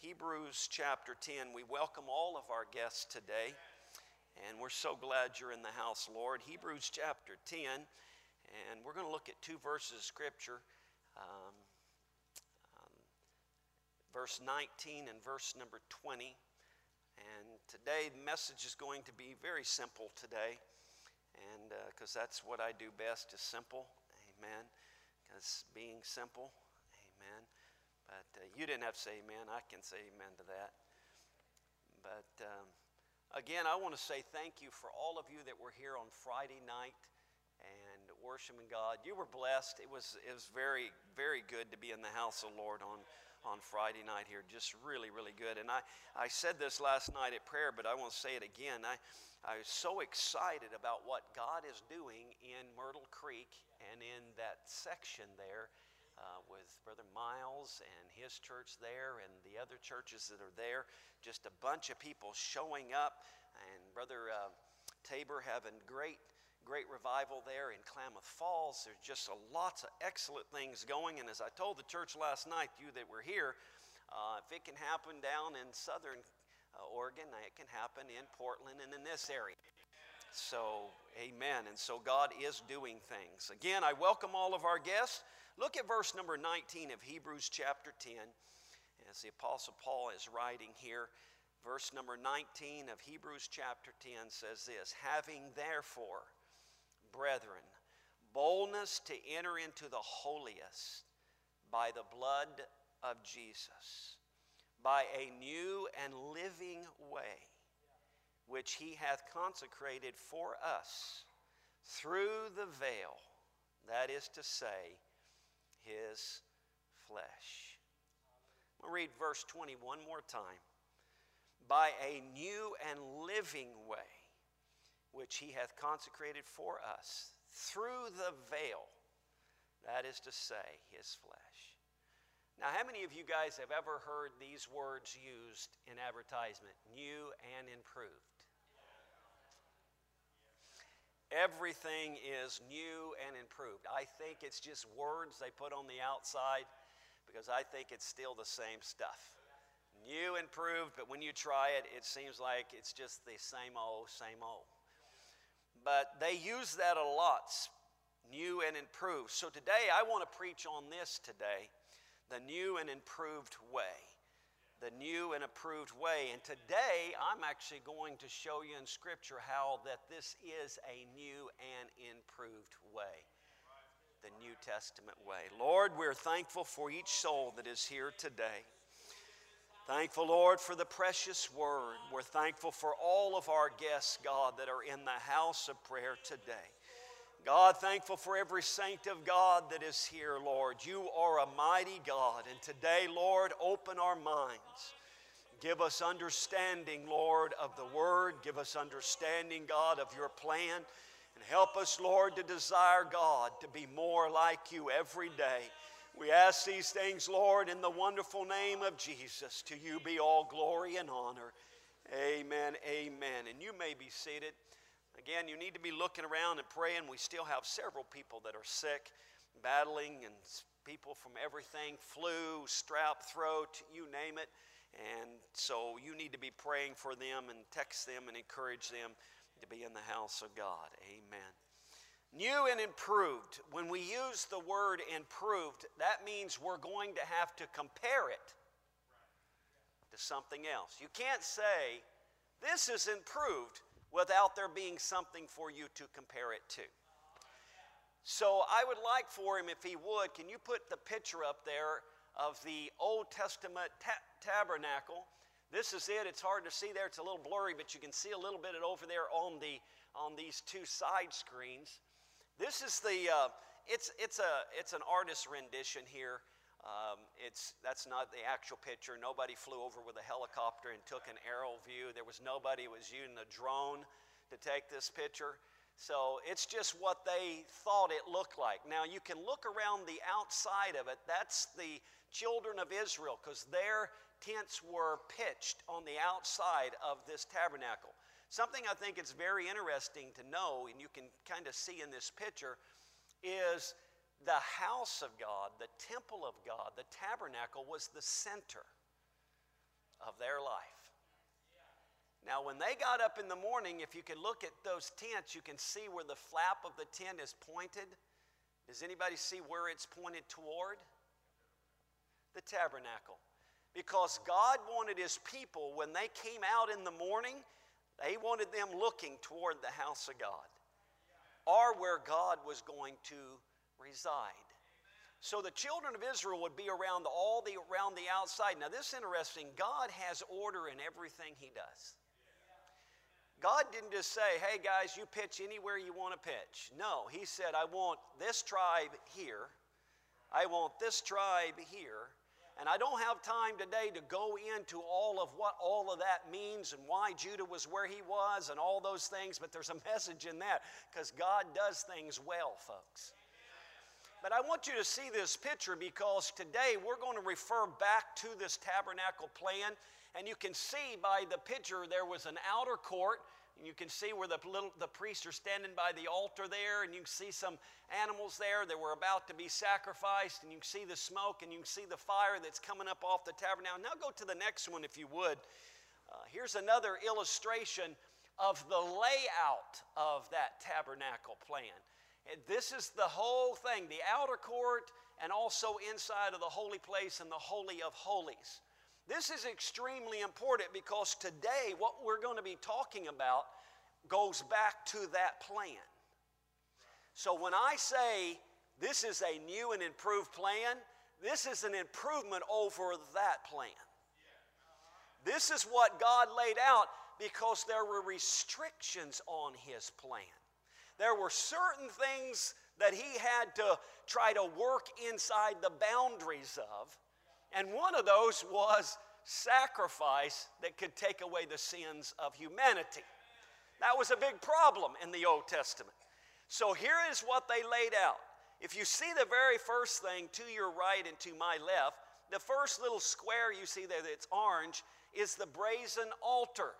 Hebrews chapter 10. We welcome all of our guests today, and we're so glad you're in the house, Lord. Hebrews chapter 10, and we're going to look at two verses of Scripture um, um, verse 19 and verse number 20. And today, the message is going to be very simple today, and because uh, that's what I do best is simple. Amen. Because being simple, amen. But uh, you didn't have to say amen. I can say amen to that. But um, again, I want to say thank you for all of you that were here on Friday night and worshiping God. You were blessed. It was, it was very, very good to be in the house of the Lord on, on Friday night here. Just really, really good. And I, I said this last night at prayer, but I want to say it again. I, I was so excited about what God is doing in Myrtle Creek and in that section there uh, with Brother Miles and his church there and the other churches that are there. Just a bunch of people showing up, and Brother uh, Tabor having great, great revival there in Klamath Falls. There's just a, lots of excellent things going. And as I told the church last night, you that were here, uh, if it can happen down in southern uh, Oregon, it can happen in Portland and in this area. So, amen. And so God is doing things. Again, I welcome all of our guests. Look at verse number 19 of Hebrews chapter 10, as the Apostle Paul is writing here. Verse number 19 of Hebrews chapter 10 says this Having therefore, brethren, boldness to enter into the holiest by the blood of Jesus, by a new and living way, which he hath consecrated for us through the veil, that is to say, his flesh. We'll read verse 20 one more time. By a new and living way, which he hath consecrated for us through the veil, that is to say, his flesh. Now, how many of you guys have ever heard these words used in advertisement? New and improved. Everything is new and improved. I think it's just words they put on the outside because I think it's still the same stuff. New, and improved, but when you try it, it seems like it's just the same old, same old. But they use that a lot new and improved. So today I want to preach on this today the new and improved way the new and approved way. And today I'm actually going to show you in Scripture how that this is a new and improved way. The New Testament way. Lord, we're thankful for each soul that is here today. Thankful, Lord, for the precious word. We're thankful for all of our guests, God, that are in the house of prayer today. God, thankful for every saint of God that is here, Lord. You are a mighty God. And today, Lord, open our minds. Give us understanding, Lord, of the Word. Give us understanding, God, of your plan. And help us, Lord, to desire, God, to be more like you every day. We ask these things, Lord, in the wonderful name of Jesus. To you be all glory and honor. Amen. Amen. And you may be seated. Again, you need to be looking around and praying. We still have several people that are sick, battling, and people from everything flu, strep throat, you name it. And so you need to be praying for them and text them and encourage them to be in the house of God. Amen. New and improved. When we use the word improved, that means we're going to have to compare it to something else. You can't say, this is improved without there being something for you to compare it to. So I would like for him, if he would, can you put the picture up there of the Old Testament ta- tabernacle? This is it. It's hard to see there. It's a little blurry, but you can see a little bit over there on the on these two side screens. This is the. Uh, it's it's a it's an artist rendition here um, it's, that's not the actual picture. Nobody flew over with a helicopter and took an aerial view. There was nobody was using a drone to take this picture. So it's just what they thought it looked like. Now you can look around the outside of it. That's the children of Israel because their tents were pitched on the outside of this tabernacle. Something I think it's very interesting to know, and you can kind of see in this picture, is the house of God, the temple of God, the tabernacle was the center. of their life. Now, when they got up in the morning, if you can look at those tents, you can see where the flap of the tent is pointed. Does anybody see where it's pointed toward? The tabernacle. Because God wanted His people, when they came out in the morning, they wanted them looking toward the house of God or where God was going to reside. So the children of Israel would be around all the around the outside. Now this is interesting. God has order in everything he does. God didn't just say, hey guys, you pitch anywhere you want to pitch. No, He said, I want this tribe here, I want this tribe here. And I don't have time today to go into all of what all of that means and why Judah was where he was and all those things, but there's a message in that because God does things well, folks. But I want you to see this picture because today we're going to refer back to this tabernacle plan and you can see by the picture there was an outer court. And you can see where the, little, the priests are standing by the altar there, and you can see some animals there that were about to be sacrificed, and you can see the smoke, and you can see the fire that's coming up off the tabernacle. Now go to the next one if you would. Uh, here's another illustration of the layout of that tabernacle plan. This is the whole thing the outer court, and also inside of the holy place and the Holy of Holies. This is extremely important because today what we're going to be talking about goes back to that plan. So when I say this is a new and improved plan, this is an improvement over that plan. This is what God laid out because there were restrictions on His plan. There were certain things that He had to try to work inside the boundaries of and one of those was sacrifice that could take away the sins of humanity. That was a big problem in the Old Testament. So here is what they laid out. If you see the very first thing to your right and to my left, the first little square you see there that's orange is the brazen altar.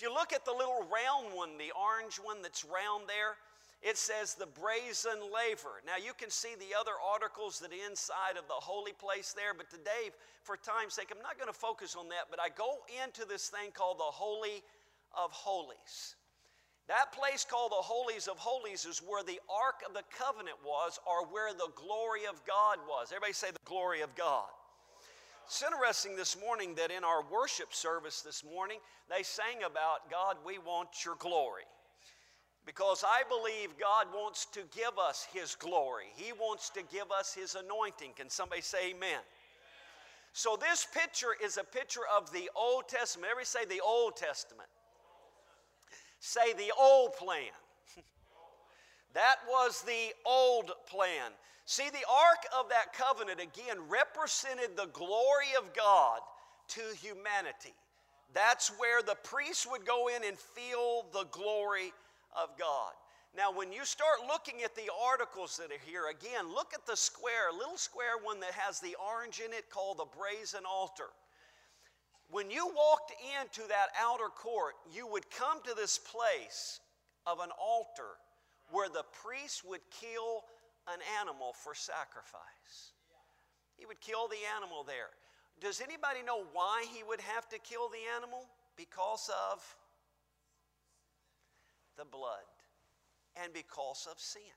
If you look at the little round one, the orange one that's round there, it says the brazen laver. Now you can see the other articles that are inside of the holy place there, but today, for time's sake, I'm not going to focus on that, but I go into this thing called the Holy of Holies. That place called the Holies of Holies is where the Ark of the Covenant was, or where the glory of God was. Everybody say the glory of God. It's interesting this morning that in our worship service this morning, they sang about God, we want your glory because I believe God wants to give us His glory. He wants to give us His anointing. Can somebody say amen? amen? So, this picture is a picture of the Old Testament. Everybody say the Old Testament. Say the old plan. that was the old plan. See, the Ark of that covenant again represented the glory of God to humanity. That's where the priests would go in and feel the glory of God. Now, when you start looking at the articles that are here, again, look at the square, little square one that has the orange in it called the brazen altar. When you walked into that outer court, you would come to this place of an altar where the priest would kill an animal for sacrifice. He would kill the animal there. Does anybody know why he would have to kill the animal? Because of the blood and because of sin.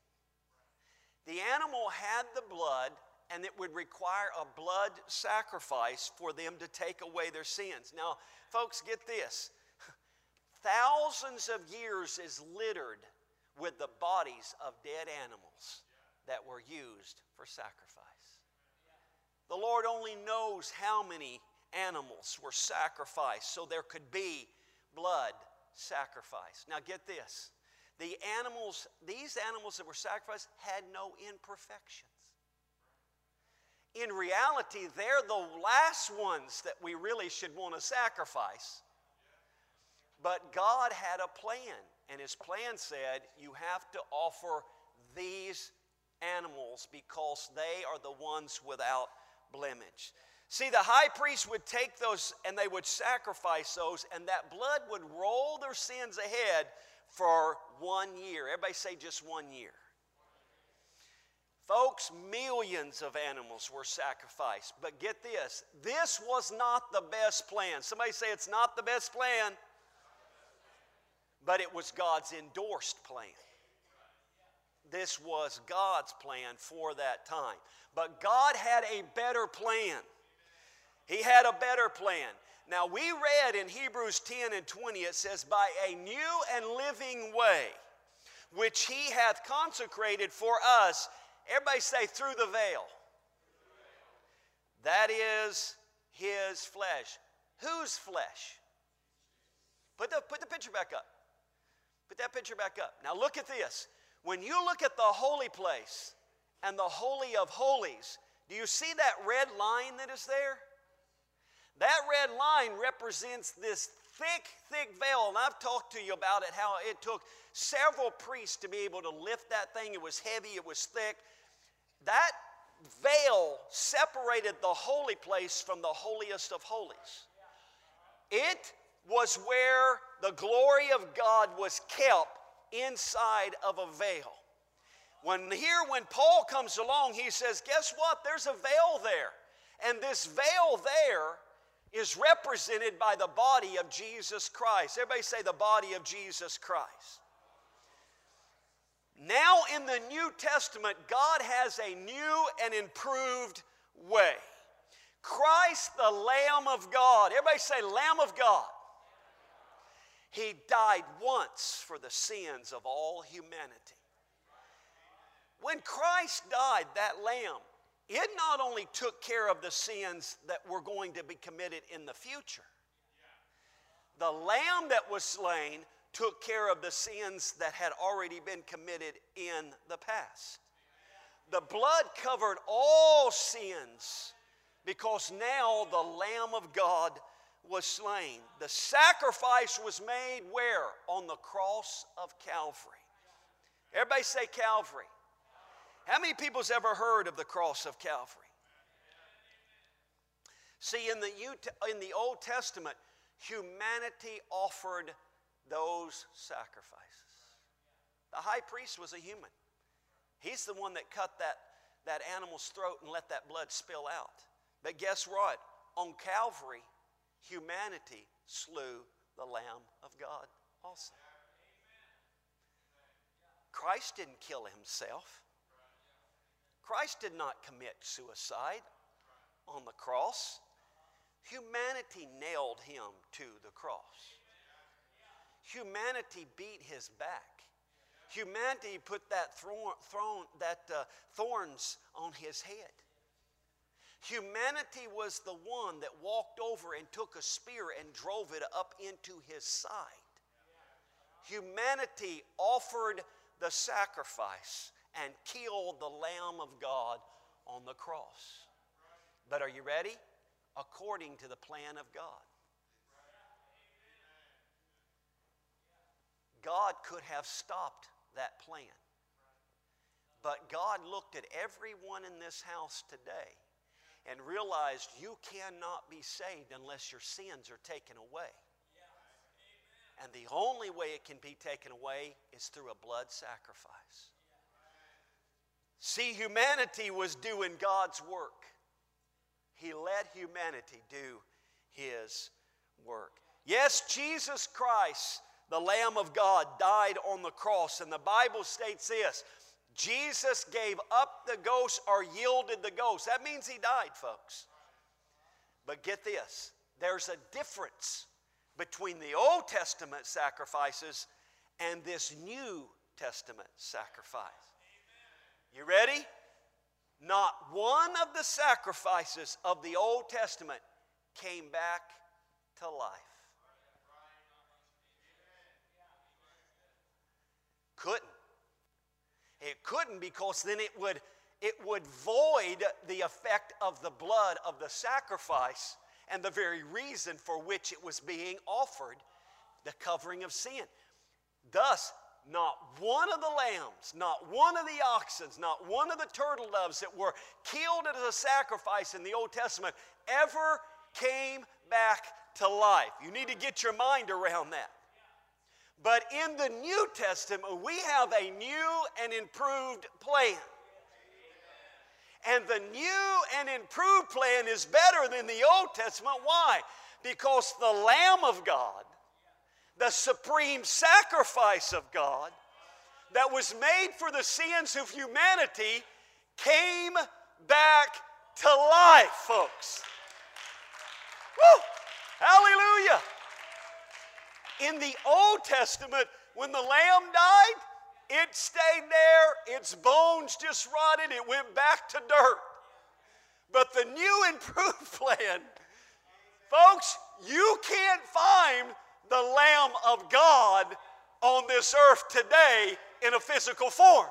The animal had the blood, and it would require a blood sacrifice for them to take away their sins. Now, folks, get this thousands of years is littered with the bodies of dead animals that were used for sacrifice. The Lord only knows how many animals were sacrificed so there could be blood sacrifice. Now get this. The animals, these animals that were sacrificed had no imperfections. In reality, they're the last ones that we really should want to sacrifice. But God had a plan, and His plan said, You have to offer these animals because they are the ones without blemish. See, the high priest would take those and they would sacrifice those, and that blood would roll their sins ahead for one year. Everybody say just one year. Folks, millions of animals were sacrificed. But get this this was not the best plan. Somebody say it's not the best plan, but it was God's endorsed plan. This was God's plan for that time. But God had a better plan. He had a better plan. Now, we read in Hebrews 10 and 20, it says, By a new and living way, which he hath consecrated for us Everybody say, through the veil. That is his flesh. Whose flesh? Put the, put the picture back up. Put that picture back up. Now look at this. When you look at the holy place and the Holy of Holies, do you see that red line that is there? That red line represents this thick, thick veil. And I've talked to you about it, how it took several priests to be able to lift that thing. It was heavy, it was thick. That veil separated the holy place from the holiest of holies. It was where the glory of God was kept inside of a veil. When here, when Paul comes along, he says, Guess what? There's a veil there. And this veil there is represented by the body of Jesus Christ. Everybody say the body of Jesus Christ. Now, in the New Testament, God has a new and improved way. Christ, the Lamb of God. Everybody say, Lamb of God. He died once for the sins of all humanity. When Christ died, that lamb, it not only took care of the sins that were going to be committed in the future, the lamb that was slain took care of the sins that had already been committed in the past. The blood covered all sins because now the Lamb of God was slain. The sacrifice was made where? On the cross of Calvary. Everybody say Calvary. How many people's ever heard of the cross of Calvary? See, in the, in the Old Testament, humanity offered those sacrifices. The high priest was a human. He's the one that cut that, that animal's throat and let that blood spill out. But guess what? On Calvary, humanity slew the Lamb of God also. Christ didn't kill himself. Christ did not commit suicide on the cross. Humanity nailed him to the cross. Humanity beat his back. Humanity put that, thorn, thorn that uh, thorns on his head. Humanity was the one that walked over and took a spear and drove it up into his side. Humanity offered the sacrifice and killed the Lamb of God on the cross. But are you ready? According to the plan of God. God could have stopped that plan. But God looked at everyone in this house today and realized you cannot be saved unless your sins are taken away. And the only way it can be taken away is through a blood sacrifice. See, humanity was doing God's work. He let humanity do His work. Yes, Jesus Christ the Lamb of God, died on the cross. And the Bible states this Jesus gave up the ghost or yielded the ghost. That means he died, folks. But get this there's a difference between the Old Testament sacrifices and this New Testament sacrifice. You ready? Not one of the sacrifices of the Old Testament came back to life. Couldn't. It couldn't because then it would, it would void the effect of the blood of the sacrifice and the very reason for which it was being offered the covering of sin. Thus, not one of the lambs, not one of the oxen, not one of the turtle doves that were killed as a sacrifice in the Old Testament ever came back to life. You need to get your mind around that. But in the New Testament, we have a new and improved plan. And the new and improved plan is better than the Old Testament. Why? Because the Lamb of God, the supreme sacrifice of God, that was made for the sins of humanity, came back to life, folks. Woo! Hallelujah. In the Old Testament, when the lamb died, it stayed there, its bones just rotted, it went back to dirt. But the new improved plan, folks, you can't find the Lamb of God on this earth today in a physical form.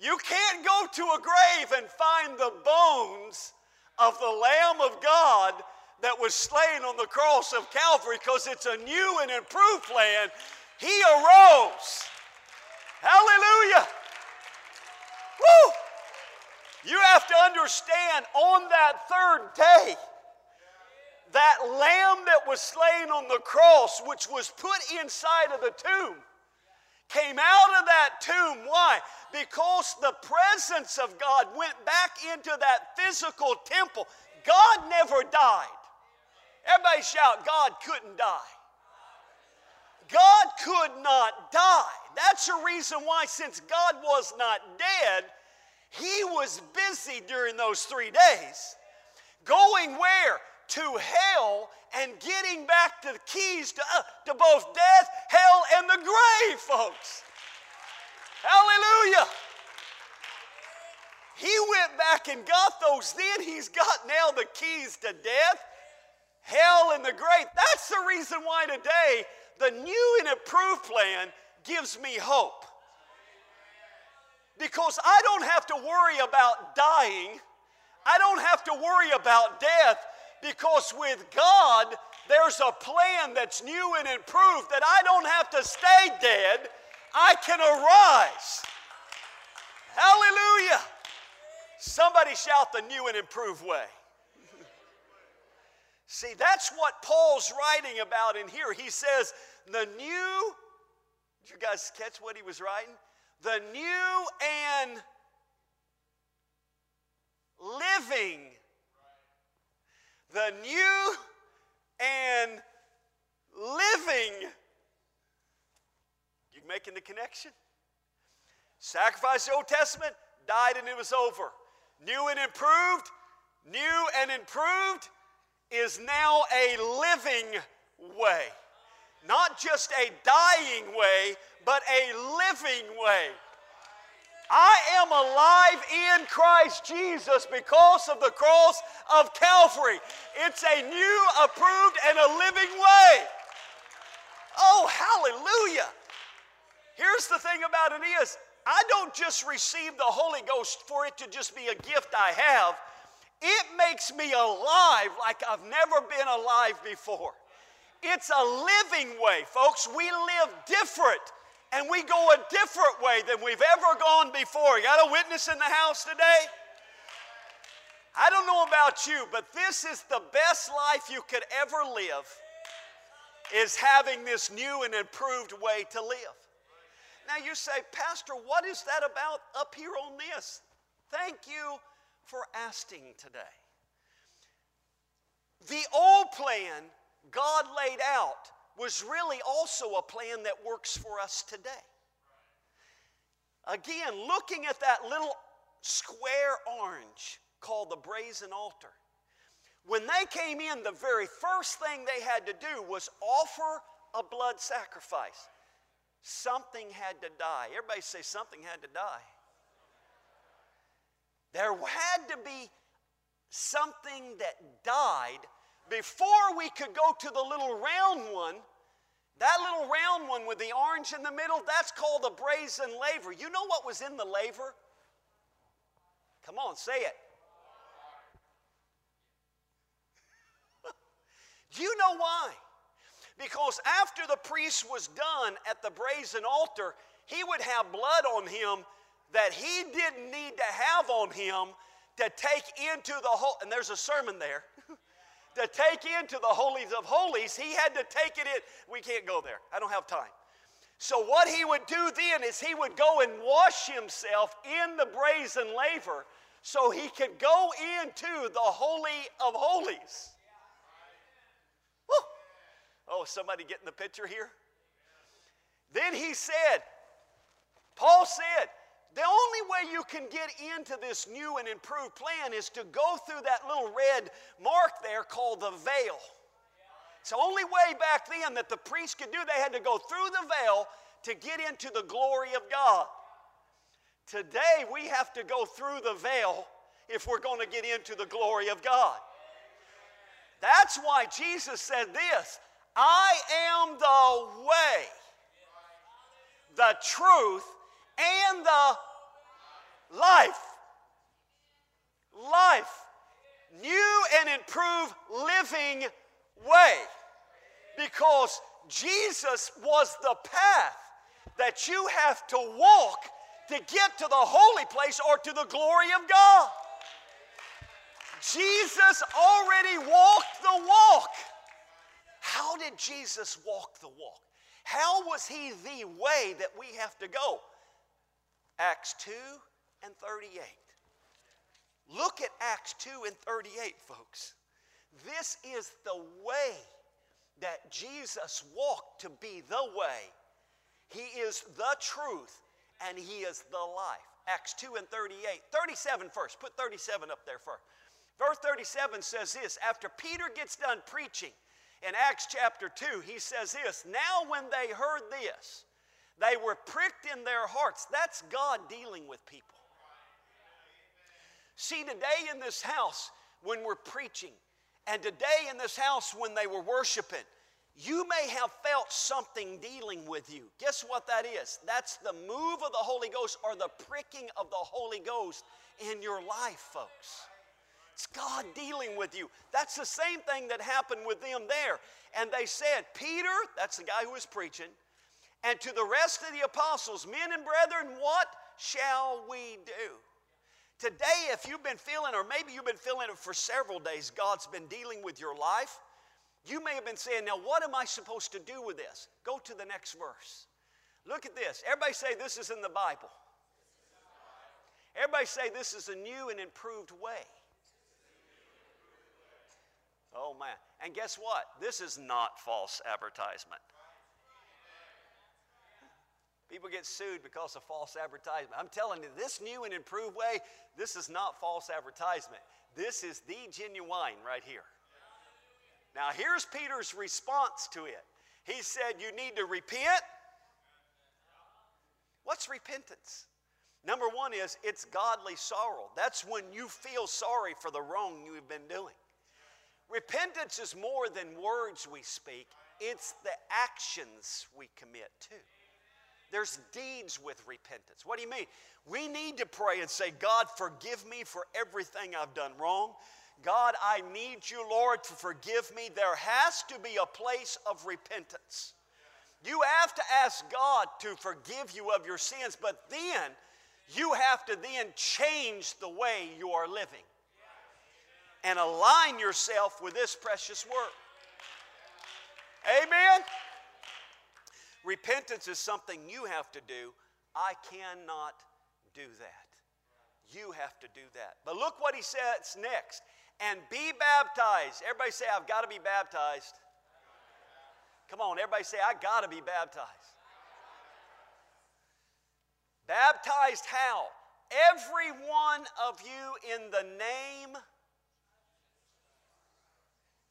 You can't go to a grave and find the bones of the Lamb of God that was slain on the cross of Calvary because it's a new and improved plan. He arose. Hallelujah. Woo! You have to understand on that third day, that lamb that was slain on the cross, which was put inside of the tomb, came out of that tomb. Why? Because the presence of God went back into that physical temple. God never died. Everybody shout, God couldn't die. God could not die. That's the reason why, since God was not dead, he was busy during those three days. Going where? To hell and getting back to the keys to, uh, to both death, hell, and the grave, folks. Hallelujah. He went back and got those. Then he's got now the keys to death, hell, and the grave. That's the reason why today the new and improved plan gives me hope. Because I don't have to worry about dying, I don't have to worry about death, because with God, there's a plan that's new and improved that I don't have to stay dead, I can arise. Hallelujah. Somebody shout the new and improved way. See, that's what Paul's writing about in here. He says, the new, did you guys catch what he was writing? The new and living. The new and living. You making the connection? Sacrifice the Old Testament, died and it was over. New and improved, new and improved is now a living way. Not just a dying way, but a living way. I am alive in Christ Jesus because of the cross of Calvary. It's a new, approved, and a living way. Oh, hallelujah. Here's the thing about it is, I don't just receive the Holy Ghost for it to just be a gift I have. It makes me alive like I've never been alive before. It's a living way, folks. We live different and we go a different way than we've ever gone before. You got a witness in the house today? I don't know about you, but this is the best life you could ever live is having this new and improved way to live. Now you say, Pastor, what is that about up here on this? Thank you for asking today. The old plan God laid out was really also a plan that works for us today. Again, looking at that little square orange called the brazen altar. When they came in, the very first thing they had to do was offer a blood sacrifice. Something had to die. Everybody say something had to die. There had to be something that died before we could go to the little round one, that little round one with the orange in the middle, that's called a brazen laver. You know what was in the laver? Come on, say it. Do you know why? Because after the priest was done at the brazen altar, he would have blood on him that he didn't need to have on him to take into the whole, and there's a sermon there. to take into the holies of holies, he had to take it in. We can't go there. I don't have time. So, what he would do then is he would go and wash himself in the brazen laver so he could go into the Holy of Holies. Woo. Oh, somebody getting the picture here? Then he said, Paul said, the only way you can get into this new and improved plan is to go through that little red mark there called the veil. It's the only way back then that the priest could do. They had to go through the veil to get into the glory of God. Today, we have to go through the veil if we're going to get into the glory of God. That's why Jesus said this I am the way, the truth, and the life. Life. New and improved living way. Because Jesus was the path that you have to walk to get to the holy place or to the glory of God. Jesus already walked the walk. How did Jesus walk the walk? How was he the way that we have to go? Acts 2 and 38. Look at Acts 2 and 38, folks. This is the way that Jesus walked to be the way. He is the truth and He is the life. Acts 2 and 38. 37 first. Put 37 up there first. Verse 37 says this After Peter gets done preaching in Acts chapter 2, he says this Now, when they heard this, they were pricked in their hearts. That's God dealing with people. See, today in this house, when we're preaching, and today in this house, when they were worshiping, you may have felt something dealing with you. Guess what that is? That's the move of the Holy Ghost or the pricking of the Holy Ghost in your life, folks. It's God dealing with you. That's the same thing that happened with them there. And they said, Peter, that's the guy who was preaching, and to the rest of the apostles, men and brethren, what shall we do? Today, if you've been feeling, or maybe you've been feeling it for several days, God's been dealing with your life. You may have been saying, Now, what am I supposed to do with this? Go to the next verse. Look at this. Everybody say, This is in the Bible. Everybody say, This is a new and improved way. Oh, man. And guess what? This is not false advertisement. People get sued because of false advertisement. I'm telling you, this new and improved way, this is not false advertisement. This is the genuine right here. Now, here's Peter's response to it. He said, You need to repent. What's repentance? Number one is it's godly sorrow. That's when you feel sorry for the wrong you've been doing. Repentance is more than words we speak, it's the actions we commit to. There's deeds with repentance. What do you mean? We need to pray and say, God, forgive me for everything I've done wrong. God, I need you, Lord, to forgive me. There has to be a place of repentance. You have to ask God to forgive you of your sins, but then you have to then change the way you are living and align yourself with this precious work. Amen. Repentance is something you have to do. I cannot do that. You have to do that. But look what he says next. And be baptized. Everybody say, I've got to be baptized. Come on, everybody say, I got to be baptized. Baptized how? Every one of you in the name.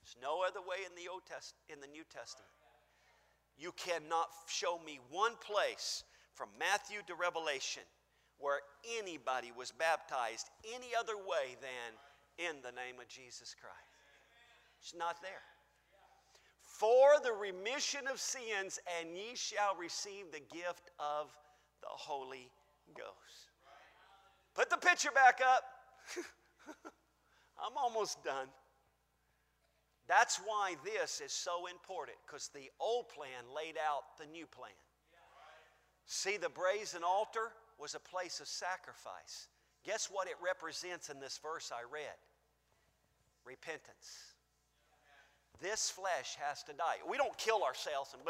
There's no other way in the Old Test in the New Testament. You cannot show me one place from Matthew to Revelation where anybody was baptized any other way than in the name of Jesus Christ. It's not there. For the remission of sins, and ye shall receive the gift of the Holy Ghost. Put the picture back up. I'm almost done. That's why this is so important, because the old plan laid out the new plan. See, the brazen altar was a place of sacrifice. Guess what it represents in this verse I read? Repentance. This flesh has to die. We don't kill ourselves and